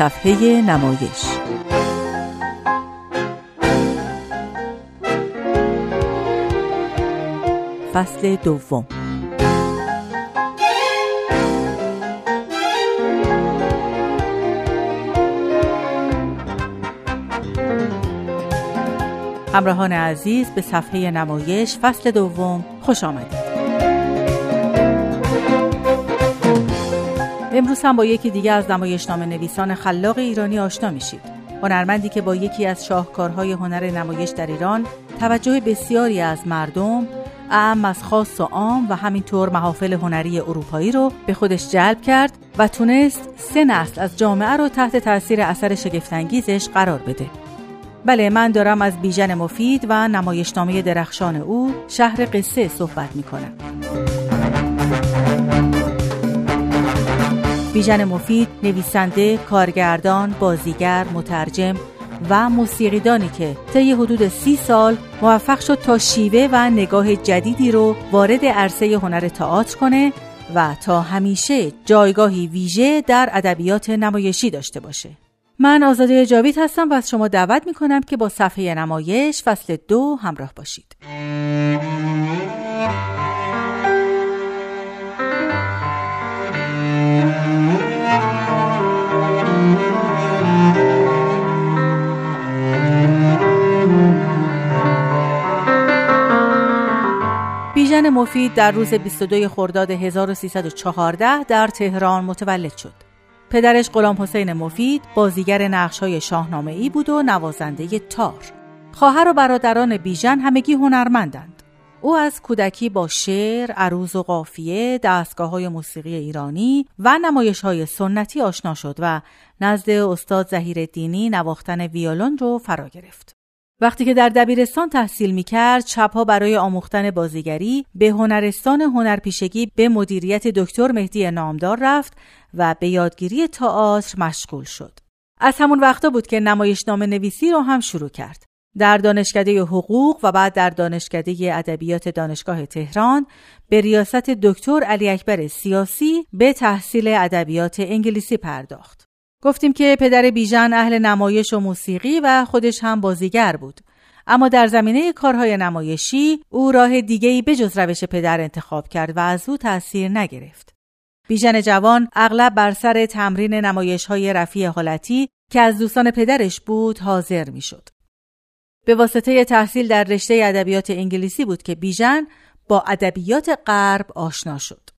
صفحه نمایش. فصل دوم. همراهان عزیز به صفحه نمایش فصل دوم خوش آمدید. امروز هم با یکی دیگه از نمایشنامه نویسان خلاق ایرانی آشنا میشید. هنرمندی که با یکی از شاهکارهای هنر نمایش در ایران توجه بسیاری از مردم اعم از خاص و عام و همینطور محافل هنری اروپایی رو به خودش جلب کرد و تونست سه نسل از جامعه رو تحت تاثیر اثر شگفتانگیزش قرار بده. بله من دارم از بیژن مفید و نمایشنامه درخشان او شهر قصه صحبت می بیژن مفید نویسنده، کارگردان، بازیگر، مترجم و موسیقیدانی که طی حدود سی سال موفق شد تا شیوه و نگاه جدیدی رو وارد عرصه هنر تئاتر کنه و تا همیشه جایگاهی ویژه در ادبیات نمایشی داشته باشه. من آزاده جاوید هستم و از شما دعوت می کنم که با صفحه نمایش فصل دو همراه باشید. مفید در روز 22 خرداد 1314 در تهران متولد شد. پدرش غلام حسین مفید بازیگر نقشهای شاهنامه ای بود و نوازنده تار. خواهر و برادران بیژن همگی هنرمندند. او از کودکی با شعر، عروض و قافیه، دستگاه های موسیقی ایرانی و نمایش های سنتی آشنا شد و نزد استاد زهیر دینی نواختن ویولون رو فرا گرفت. وقتی که در دبیرستان تحصیل می کرد چپها برای آموختن بازیگری به هنرستان هنرپیشگی به مدیریت دکتر مهدی نامدار رفت و به یادگیری تئاتر مشغول شد. از همون وقتا بود که نمایشنامه نویسی رو هم شروع کرد. در دانشکده حقوق و بعد در دانشکده ادبیات دانشگاه تهران به ریاست دکتر علی اکبر سیاسی به تحصیل ادبیات انگلیسی پرداخت. گفتیم که پدر بیژن اهل نمایش و موسیقی و خودش هم بازیگر بود. اما در زمینه کارهای نمایشی او راه دیگهی به جز روش پدر انتخاب کرد و از او تأثیر نگرفت. بیژن جوان اغلب بر سر تمرین نمایش های رفیع حالتی که از دوستان پدرش بود حاضر می‌شد. به واسطه تحصیل در رشته ادبیات انگلیسی بود که بیژن با ادبیات غرب آشنا شد.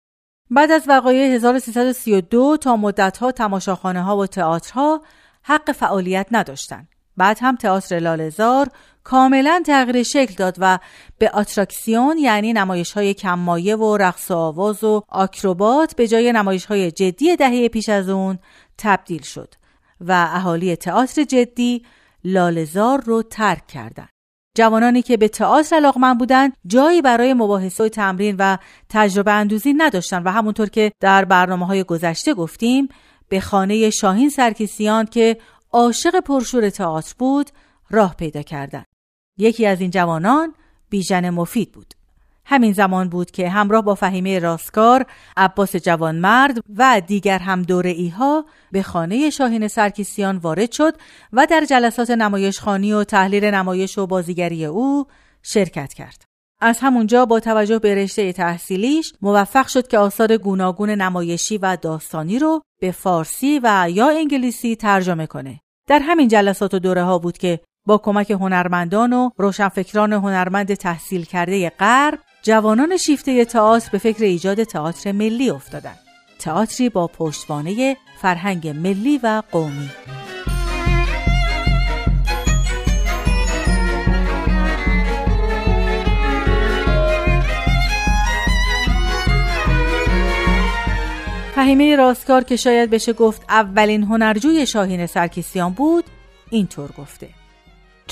بعد از وقایع 1332 تا مدتها تماشاخانه ها و تئاترها حق فعالیت نداشتند. بعد هم تئاتر لالزار کاملا تغییر شکل داد و به آتراکسیون یعنی نمایش های کممایه و رقص و آواز و آکروبات به جای نمایش های جدی دهه پیش از اون تبدیل شد و اهالی تئاتر جدی لالزار رو ترک کردند. جوانانی که به تئاتر علاقمند بودند جایی برای مباحثه و تمرین و تجربه اندوزی نداشتند و همونطور که در برنامه های گذشته گفتیم به خانه شاهین سرکیسیان که عاشق پرشور تئاتر بود راه پیدا کردند. یکی از این جوانان بیژن مفید بود. همین زمان بود که همراه با فهیمه راستکار، عباس جوانمرد و دیگر هم دوره ایها به خانه شاهین سرکیسیان وارد شد و در جلسات نمایشخانی و تحلیل نمایش و بازیگری او شرکت کرد. از همونجا با توجه به رشته تحصیلیش موفق شد که آثار گوناگون نمایشی و داستانی رو به فارسی و یا انگلیسی ترجمه کنه. در همین جلسات و دوره ها بود که با کمک هنرمندان و روشنفکران هنرمند تحصیل کرده غرب جوانان شیفته تئاتر به فکر ایجاد تئاتر ملی افتادند. تئاتری با پشتوانه فرهنگ ملی و قومی. فهیمه راستکار که شاید بشه گفت اولین هنرجوی شاهین سرکیسیان بود اینطور گفته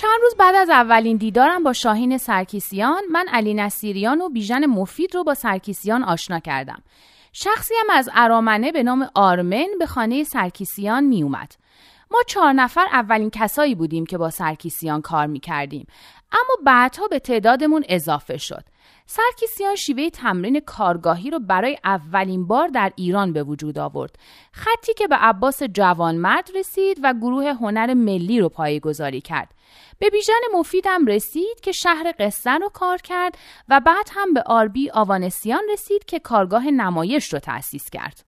چند روز بعد از اولین دیدارم با شاهین سرکیسیان من علی نصیریان و بیژن مفید رو با سرکیسیان آشنا کردم شخصی هم از ارامنه به نام آرمن به خانه سرکیسیان می اومد. ما چهار نفر اولین کسایی بودیم که با سرکیسیان کار می کردیم. اما بعدها به تعدادمون اضافه شد. سرکیسیان شیوه تمرین کارگاهی رو برای اولین بار در ایران به وجود آورد. خطی که به عباس جوانمرد رسید و گروه هنر ملی رو گذاری کرد. به بیژن مفیدم رسید که شهر قصه رو کار کرد و بعد هم به آربی آوانسیان رسید که کارگاه نمایش رو تأسیس کرد.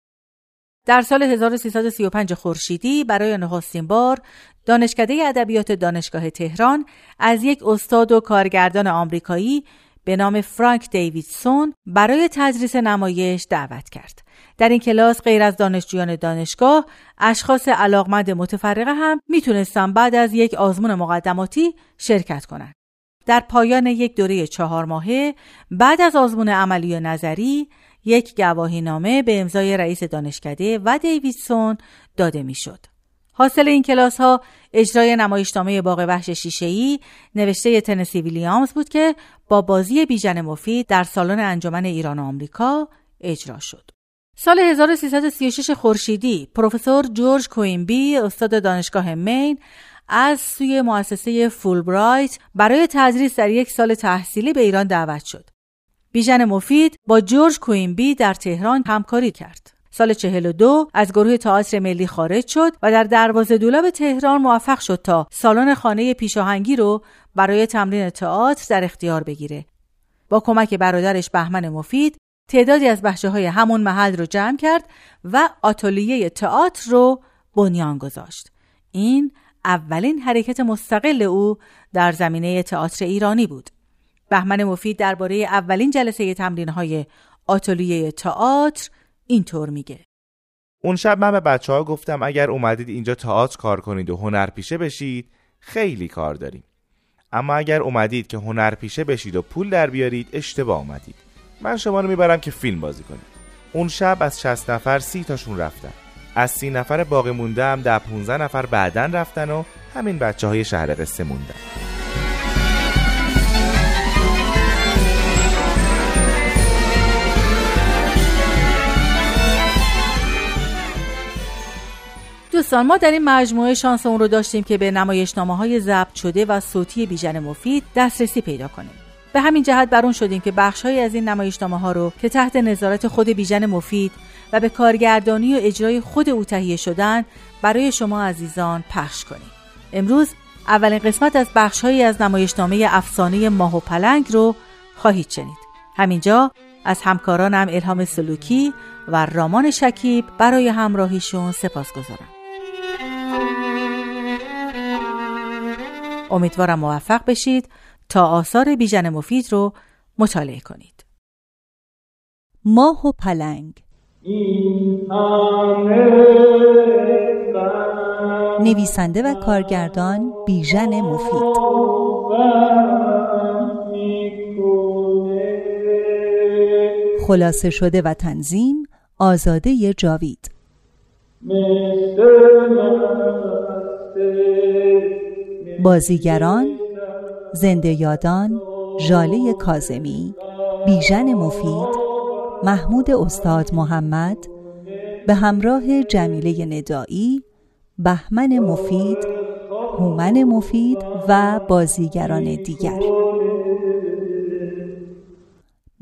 در سال 1335 خورشیدی برای نخستین بار دانشکده ادبیات دانشگاه تهران از یک استاد و کارگردان آمریکایی به نام فرانک دیویدسون برای تدریس نمایش دعوت کرد. در این کلاس غیر از دانشجویان دانشگاه اشخاص علاقمند متفرقه هم می‌تونستن بعد از یک آزمون مقدماتی شرکت کنند. در پایان یک دوره چهار ماهه بعد از آزمون عملی و نظری یک گواهی نامه به امضای رئیس دانشکده و دیویدسون داده می‌شد. حاصل این کلاس ها اجرای نمایشنامه باغ وحش شیشه‌ای نوشته تنسی ویلیامز بود که با بازی بیژن مفید در سالن انجمن ایران و آمریکا اجرا شد. سال 1336 خورشیدی پروفسور جورج کوینبی استاد دانشگاه مین از سوی مؤسسه فولبرایت برای تدریس در یک سال تحصیلی به ایران دعوت شد. بیژن مفید با جورج کوینبی در تهران همکاری کرد. سال 42 از گروه تئاتر ملی خارج شد و در دروازه دولاب تهران موفق شد تا سالن خانه پیشاهنگی رو برای تمرین تئاتر در اختیار بگیره. با کمک برادرش بهمن مفید تعدادی از بخشه های همون محل رو جمع کرد و آتلیه تئاتر رو بنیان گذاشت. این اولین حرکت مستقل او در زمینه تئاتر ایرانی بود. بهمن مفید درباره اولین جلسه تمرین های آتلیه تئاتر اینطور میگه. اون شب من به بچه ها گفتم اگر اومدید اینجا تئاتر کار کنید و هنرپیشه بشید خیلی کار داریم. اما اگر اومدید که هنرپیشه بشید و پول در بیارید اشتباه اومدید. من شما رو می‌برم که فیلم بازی کنید. اون شب از 60 نفر سی تاشون رفتن. از سی نفر باقی مونده هم در 15 نفر بعدن رفتن و همین بچه های شهر قصه موندن. دوستان ما در این مجموعه شانس اون رو داشتیم که به نمایشنامه های ضبط شده و صوتی بیژن مفید دسترسی پیدا کنیم. به همین جهت برون شدیم که بخشهایی از این نمایشنامه ها رو که تحت نظارت خود بیژن مفید و به کارگردانی و اجرای خود او تهیه شدن برای شما عزیزان پخش کنیم. امروز اولین قسمت از بخشهایی از نمایشنامه افسانه ماه و پلنگ رو خواهید شنید. همینجا از همکارانم الهام سلوکی و رامان شکیب برای همراهیشون سپاس گذارم. امیدوارم موفق بشید تا آثار بیژن مفید رو مطالعه کنید. ماه و پلنگ. نویسنده و کارگردان بیژن مفید. خلاصه شده و تنظیم آزاده جاوید. بازیگران زنده یادان ژاله کازمی بیژن مفید محمود استاد محمد به همراه جمیله ندایی بهمن مفید هومن مفید و بازیگران دیگر.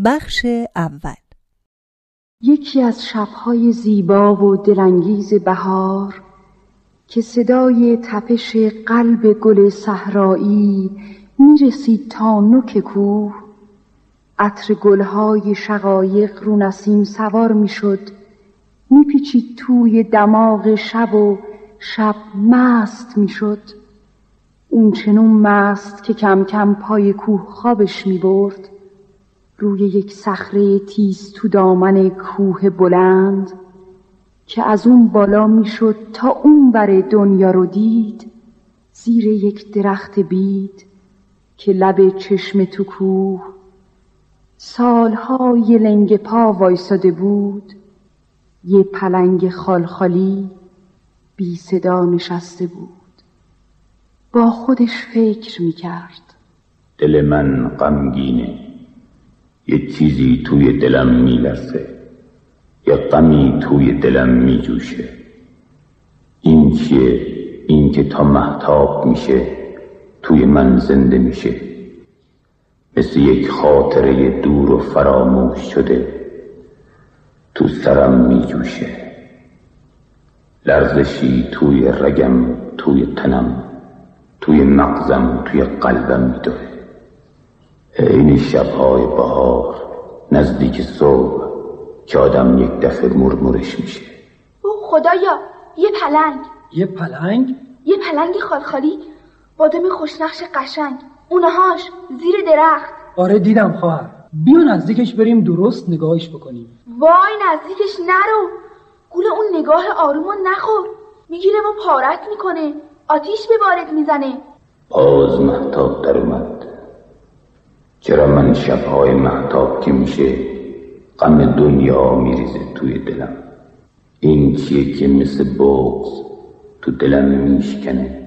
بخش اول. یکی از شبهای زیبا و دلانگیز بهار که صدای تپش قلب گل صحرایی می‌رسید تا نوک کوه. عطر گلهای شقایق رو نسیم سوار می‌شد. میپیچید توی دماغ شب و شب مست می‌شد. اون چنون مست که کم کم پای کوه خوابش می‌برد. روی یک صخره تیز تو دامن کوه بلند که از اون بالا می‌شد تا اون بر دنیا رو دید زیر یک درخت بید که لب چشم تو کوه. سالها یه لنگ پا وایساده بود یه پلنگ خالخالی بی صدا نشسته بود. با خودش فکر می‌کرد. دل من غمگینه یه چیزی توی دلم میلرزه. یا غمی توی دلم میجوشه. این چیه؟ این که تا محتاب میشه توی من زنده میشه. مثل یک خاطره دور و فراموش شده تو سرم می جوشه لرزشی توی رگم توی تنم توی مغزم توی قلبم میدوه عین شبهای بهار نزدیک صبح که آدم یک دفعه مرمورش میشه. او خدایا یه پلنگ. یه پلنگ؟ یه پلنگ خالخالی با دم خوشنقش قشنگ. اونهاش زیر درخت. آره دیدم خواهر. بیا نزدیکش بریم درست نگاهش بکنیم. وای نزدیکش نرو. گول اون نگاه آرومو نخور. می‌گیره و پارت می‌کنه. آتیش به بارد می‌زنه. باز محتاب در اومد. چرا من شبهای محتاب که میشه غم دنیا میریزه توی دلم این چیه که مثل بغز تو دلم میشکنه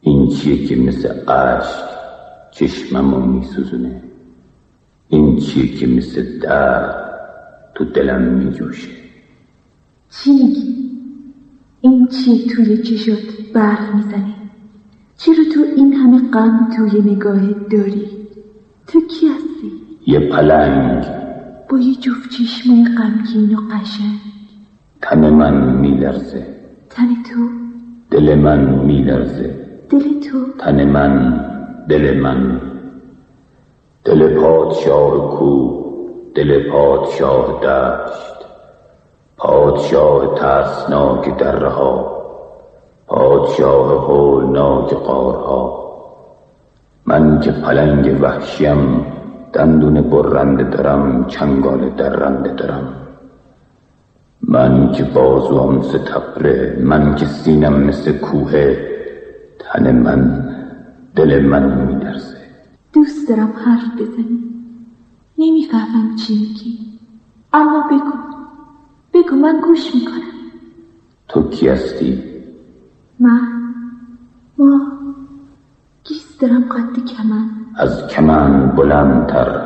این چیه که مثل عشق چشممو میسوزونه این چیه که مثل درد تو دلم میجوشه چی میگی؟ این چی توی چشات برق می‌زنه؟ چرا تو این همه غم توی نگاهت داری؟ تو کی هستی؟ یه پلنگ با یه جفت چشمای غمگین و قشنگ. تن من میلرزه. تن تو؟ دل من میلرزه. دل تو؟ تن من دل من. دل پادشاه کو دل پادشاه دشت. پادشاه ترسناک درها پادشاه هولناک قارها. من که پلنگ وحشیم دندون برنده دارم چنگال درنده دارم. من که بازوام ستبره من که سینم مثل کوه تن من دل من میدرزه دوست دارم حرف بزنی. نمی‌فهمم چی میگی. اما بگو. بگو من گوش می‌کنم. تو کی هستی؟ من؟ ما؟ گیست دارم قد کمن از کمن بلندتر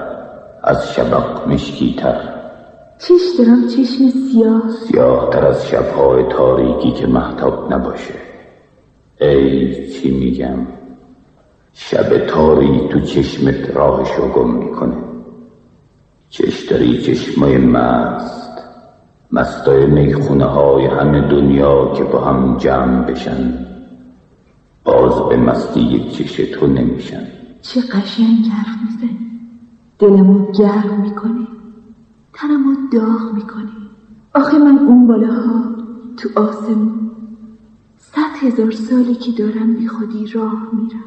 از شبق مشکیتر. چش دارم؟ چشم سیاه. سیاه تر از شبهای تاریکی که محتاب نباشه. ای چی میگم؟ شب تاری تو چشمت راهشو گم می‌کنه. چش داری چشمای مست. مستای می‌خونه های همه دنیا که با هم جمع بشن. باز به مستی یک چش تو نمیشن. چه قشنگ حرف می‌زنی. دلمو گرم می‌کنه تنمو داغ می‌کنه آخه من اون بالاها تو آسمون. صد هزار سالی که دارم بی خودی راه میرم.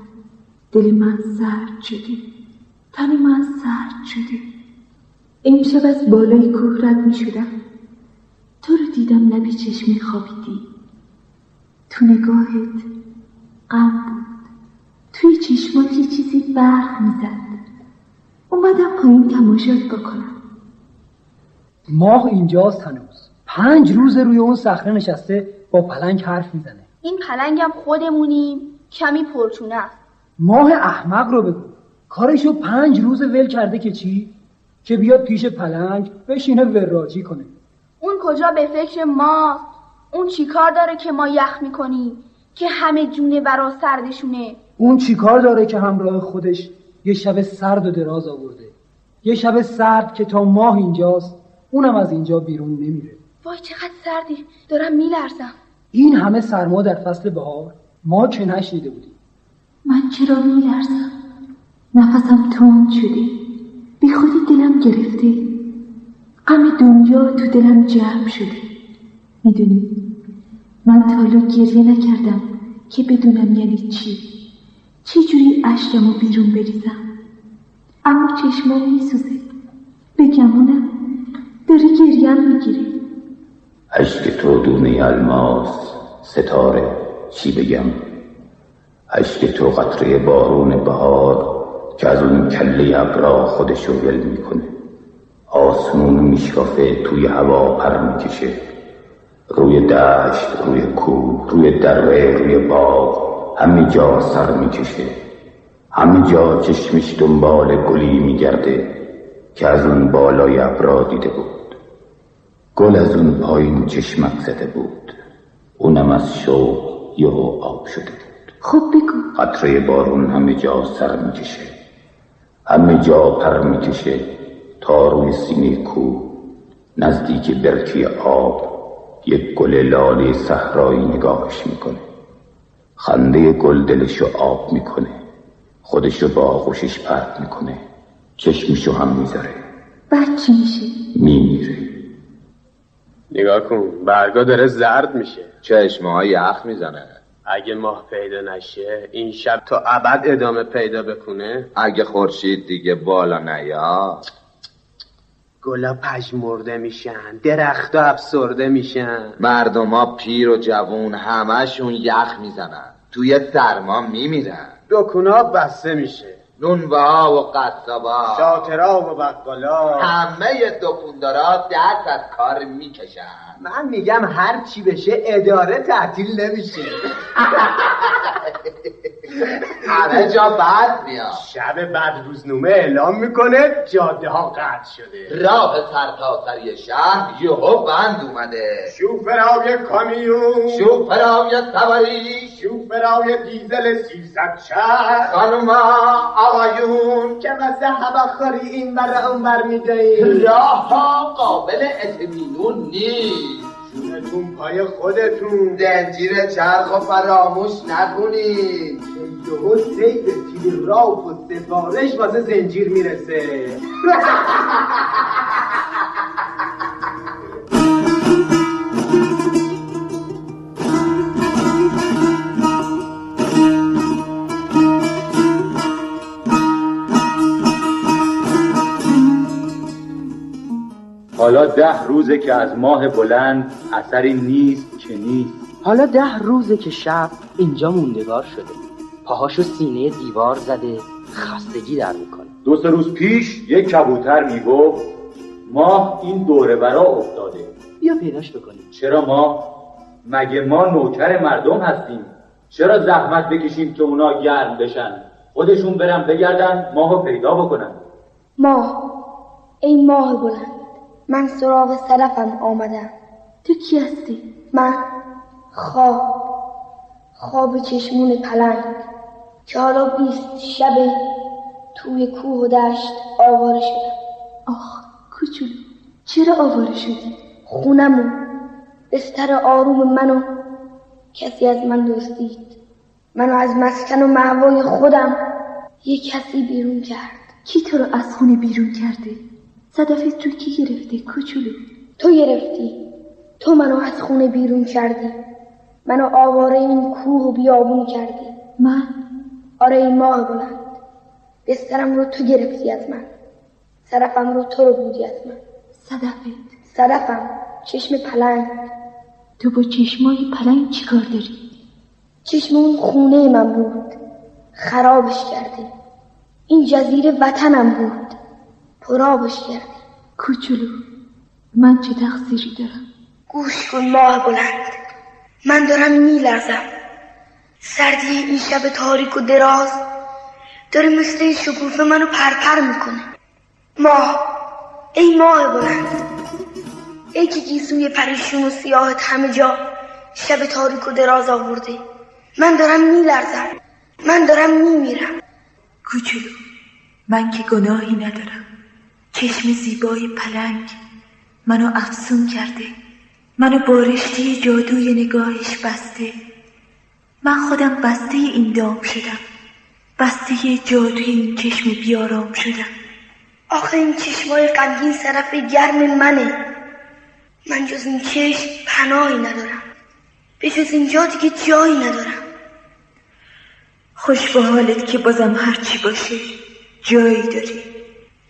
دل من سرد شده. تن من سرد شده. امشب از بالای کوه رد می شدم تو رو دیدم لبی چشمی خوابیدی. تو نگاهت غم بود. توی چشمات یه چیزی برق می‌زد. اومدم پایین تماشات بکنم. ماه اینجاست هنوز. پنج روز روی اون صخره نشسته با پلنگ حرف می‌زنه. این پلنگم خودمونیم کمی پرچونه است. ماه احمق رو بگو. کارشو پنج روز ول کرده که چی؟ که بیاد پیش پلنگ بشینه وراجی کنه. اون کجا به فکر ما اون چیکار داره که ما یخ می‌کنیم که همه جونه برا سردشونه. اون چیکار داره که همراه خودش یه شب سرد و دراز آورده؟ یه شب سرد که تا ماه اینجاست اونم از اینجا بیرون نمیره. وای چقدر سردی. دارم میلرزم. این همه سرما در فصل بهار؟ ما که نشنیده بودیم؟ من چرا میلرزم؟ نفسم تند شده. بی خودی دلم گرفته. غم دنیا تو دلم جمع شده. می‌دونی من تا حالا گریه نکردم که بدونم یعنی چی. چه جوری اشکمو بیرون بریزم؟ اما چشمام میسوزه. بگمونم داره گریم می‌گیره. اشک تو دونه الماس. ستاره. چی بگم؟ اشک تو قطره بارون بهار که از اون کله ابرا خودشو ول می‌کنه. آسمون میشکافه توی هوا پر می‌کشه. روی دشت روی کوه روی دره روی باغ. همه جا سر می‌کشه همه جا چشمش دنبال گلی میگرده که از اون بالای ابرا دیده بود. گل از اون پایین چشمک زده بود. اونم از شوق یهو آب شده بود. خب بگو. قطره بارون همه جا سر می‌کشه همه جا پر می‌کشه تا روی سینه کو نزدیک برکی آب یک گل لاله صحرایی نگاهش می‌کنه. خنده گل دلشو آب می‌کنه. خودشو با آغوشش پرت می‌کنه. چشمشو هم می‌ذاره. بعد چی میشه؟ میمیره. نگاه کن برگا داره زرد میشه. چشمه های یخ می‌زنه. اگه ماه پیدا نشه این شب تا ابد ادامه پیدا بکنه اگه خورشید دیگه بالا نیاد. گلا پژمرده میشن درختا افسرده میشن. مردما پیر و جوون همشون یخ می‌زنن. توی سرما میمیرن. دکونا بسته میشه. نونوا و قصابا شاطرا و بقالا. همه دکوندارا دست از کار می‌کشن. من میگم هر چی بشه اداره تعطیل نمیشه. همه جا بد میاد. شب بعد روزنامه اعلام می‌کنه جاده ها قطع شده. راه سرتاسری شهر یهو بند اومده. شوفرای کامیون. شوفرای سواری. شوفرای دیزل سیزد شهر. خانوما آقایون. که واسه هواخوری این بر اون بر می‌دهی راه قابل اطمینون نیست. جونتون پای خودتون. زنجیر چرخ و فراموش نکنید. یهو سیب تیراف و سفارش واسه زنجیر می‌رسه. حالا ده روزه که از ماه بلند اثری نیست که نیست. حالا ده روزه که شب اینجا موندگار شده. پاهاشو سینه دیوار زده خستگی در می‌کنه. دو سه روز پیش یک کبوتر می‌گفت ماه این دوره برا افتاده. بیا پیداش بکنیم. چرا ما مگه ما نوکر مردم هستیم؟ چرا زحمت بکشیم که اونا گرم بشن؟ خودشون برن بگردن ماهو پیدا بکنن. ماه ای ماه بلند. من سراغ صدفم آمدم. تو کی هستی؟ من خواب. خواب چشمون پلنگ. که حالا بیست شب توی کوه و دشت آواره شدم. آخ کوچولو. چرا آواره شدی؟ خونمو بستر آروم منو کسی از من دزدید. منو از مسکن و معوای خودم. یک کسی بیرون کرد. کی تو رو از خونه بیرون کرده؟ صدفه تو کی گرفته کوچولو؟ تو گرفتی؟ تو منو از خونه بیرون کردی؟ منو آواره این کوه و بیابون کردی؟ من؟ آره این ماه بلند. بسترم رو تو گرفتی از من. صرفم رو تو رو بودی از من. صدفت. صدفم چشم پلنگ. تو با چشمای پلنگ چی کار داری؟ چشم اون خونه من بود. خرابش کردی. این جزیره وطنم بود. پرابش کردی کوچولو من چه تقصیری دارم؟ گوش کن ماه بلند. من دارم میلرزم. سردی این شب تاریک و دراز داره مثل این شکوفه منو پرپر می‌کنه. ماه ای ماه بلند. ای که گیسوی پریشون و سیاهت همه جا شب تاریک و دراز آورده. من دارم میلرزم. من دارم میمیرم. کوچولو من که گناهی ندارم. چشم زیبای پلنگ منو افسون کرده. منو بارشتی جادوی نگاهش بسته. من خودم بسته این دام شدم. بسته جادوی این چشم بیارام شدم. آخه این چشمای غمگین صرف گرم منه. من جز این چشم پناهی ندارم. به جز اینجا دیگه جایی ندارم. خوش به حالت که بازم هرچی باشه جایی داری.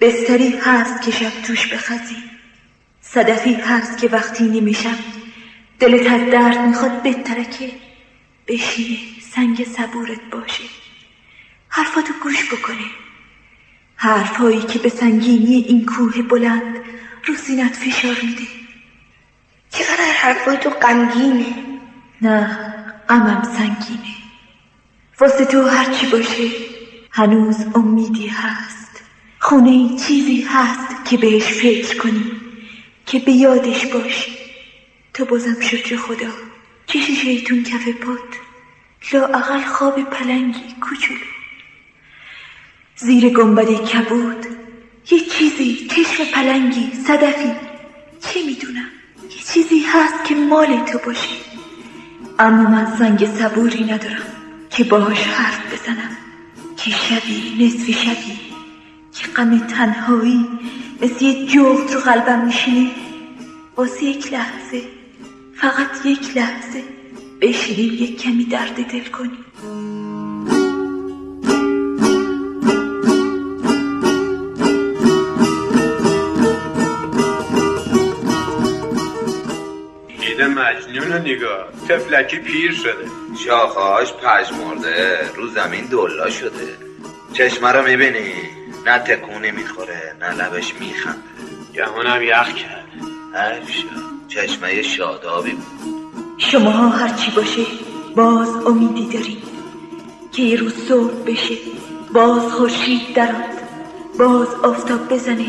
بستری هست که شب توش بخزی. صدفی هست که وقتی نمیشم دلت از درد می‌خواد بترکه. بشینه سنگ صبورت باشه. حرفاتو گوش بکنه. حرفهایی که به سنگینی این کوه بلند رو سینت فشار میده. چقدر حرفای تو غمگینه. نه غمم سنگینه. واسه تو هرچی باشه هنوز امیدی هست. خونه چیزی هست که بهش فکر کنی که به یادش باشی تو بازم شکر خدا. چش شیطون کف پات. لااقل خواب پلنگی کوچولو. زیر گنبد کبود. یه چیزی چشم پلنگی صدفی. چه می‌دونم؟ یه چیزی هست که مال تو باشه. اما من سنگ صبوری ندارم که باهاش حرف بزنم. که شبی نصف شبی که غم تنهایی. مثل یه جغد رو قلبم میشینه واسه یک لحظه فقط یک لحظه بشینیم یک کمی درد دل کنیم مجنون رو نگاه. تفلکی پیر شده. شاخهاش پژمرده رو زمین دلا شده. چشمه رو می‌بینی؟ نه تکونی می‌خوره نه لبش میخنده. گمونم یخ کرد. حیف شد. چشمه شادابی بود. شما ها هرچی باشه باز امیدی داریم که یه روز صبح بشه باز خورشید دراد باز آفتاب بزنه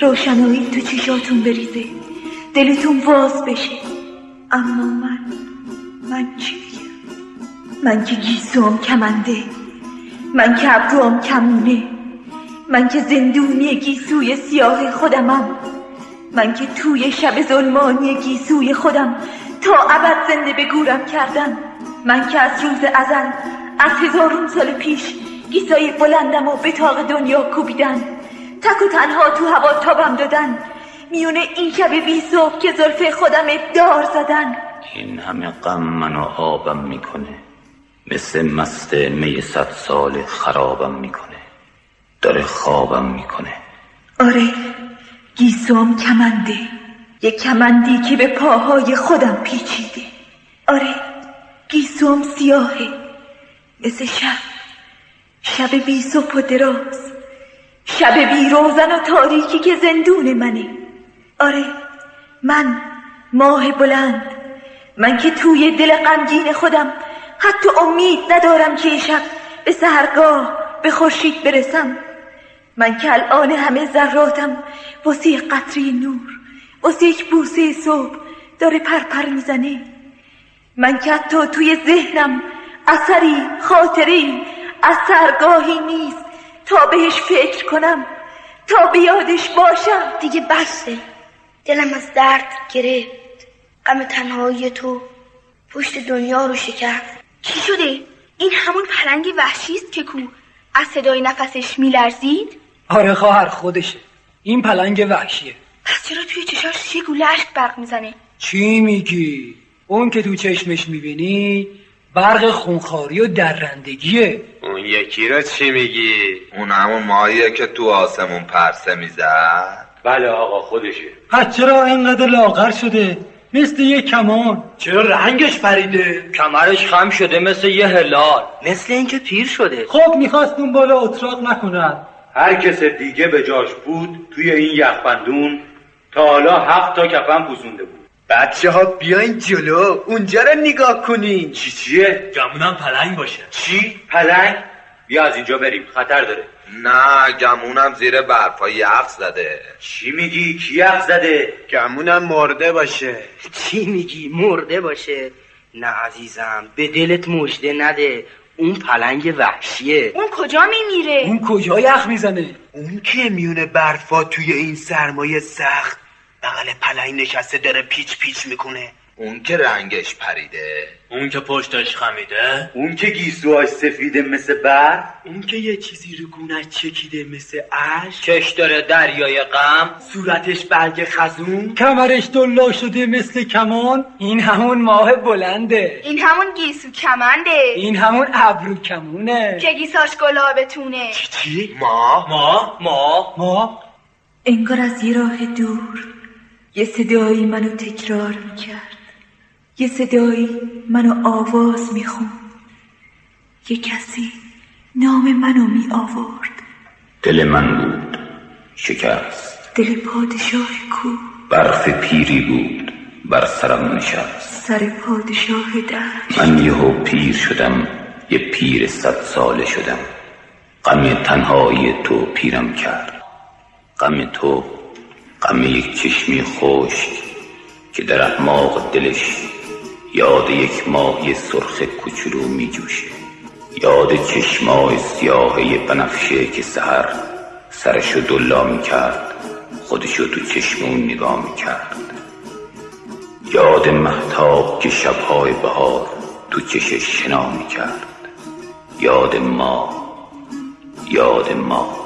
روشنایی تو چشاتون بریزه. دلتون واز بشه. اما من من چی بگم من که گیسوم کمنده. من که ابروام کمونه. من که زندونی گیسوی سیاه خودمم. من که توی شب ظلمانی گیسوی خودم. تا ابد زنده به گورم کردن. من که از روز ازل از هزارون سال پیش گیسای بلندم و به تاق دنیا کوبیدن. تک و تنها تو هوا تابم دادن. میونه این شب بی صبح که ظرف خودم دار زدن. این همه غم منو آبم می‌کنه. مثل مست می صد سال خرابم می‌کنه. داره خوابم می‌کنه. آره گیسوم کمنده. یه کمندی که به پاهای خودم پیچیده. آره گیسوم سیاهه. مثل شب. شب بی صبح و دراز. شب بی روزن و تاریکی که زندون منه. آره من ماه بلند. من که توی دل غمگین خودم حتی امید ندارم که شب به سهرگاه به خورشید برسم. من که الان همه ذراتم واسه قطری نور واسه یک بوسه صبح داره پرپر می‌زنه. من که حتی توی ذهنم اثری خاطری از سرگاهی نیست تا بهش فکر کنم تا بیادش باشم. دیگه بسته دلم از درد گرفت. غم تنهایی تو پشت دنیا رو شکست. چی شده؟ این همون پلنگ وحشی است که کو از صدای نفسش میلرزید؟ آره خواهر خودشه. این پلنگ وحشیه. پس چرا توی چشاش یه گوله اشک برق می‌زنه؟ چی میگی؟ اون که تو چشمش می‌بینی برق خونخاری و درندگیه. اون یکی رو چی میگی؟ اون همون ماهیه که تو آسمون پرسه می‌زد. بله آقا خودشه. پس چرا اینقدر لاغر شده؟ مثل یه کمان. چرا رنگش پریده؟ کمرش خم شده مثل یه هلال. مثل اینکه پیر شده. خب می‌خواست اون بالا اتراق نکنن. هر کس دیگه به جاش بود توی این یخبندون تا حالا هفت تا کفن پوزونده بود بچه ها بیاین جلو اونجا رو نگاه کنین چی چیه؟ گمونم پلنگ باشه چی؟ پلنگ؟ بیا از اینجا بریم خطر داره نه گمونم زیر برفا یخ زده چی میگی؟ کی یخ زده؟ گمونم مرده باشه چی میگی؟ مرده باشه نه عزیزم به دلت مژده نده اون پلنگ وحشیه. اون کجا میمیره؟ اون کجا یخ می‌زنه؟ اون که میونه برفا توی این سرمایه سخت. بغل پلنگ نشسته داره پیچ پیچ می‌کنه. اون که رنگش پریده. اون که پشتش خمیده. اون که گیسوهاش سفیده مثل برف. اون که یه چیزی رو گونه چکیده مثل اش چش داره دریای غم. صورتش برگ خزون. کمرش دلا شده مثل کمان. این همون ماه بلنده. این همون گیسو کمنده. این همون ابرو کمونه. که گیساش گلابتونه چی؟ ما؟ ما ما ما انگار از یه راه دور یه صدایی منو تکرار می‌کرد. یه صدایی منو آواز می‌خوند. یه کسی نام منو می آورد دل من بود شکست. دل پادشاه کو؟ برف پیری بود بر سرم نشست. سر پادشاه دشت. من یهو پیر شدم یه پیر صد ساله شدم. غم تنهایی تو پیرم کرد. غم تو غم یک چشمی خشک که در اعماق دلش یاد یک ماهی سرخ کوچولو می جوشه یاد چشمای سیاهی بنفشه که سهر سرشو دلا می‌کرد خودشو تو چشمون نگاه می‌کرد. یاد محتاب که شبهای بهار تو چشش شنا می‌کرد. یاد ما یاد ما.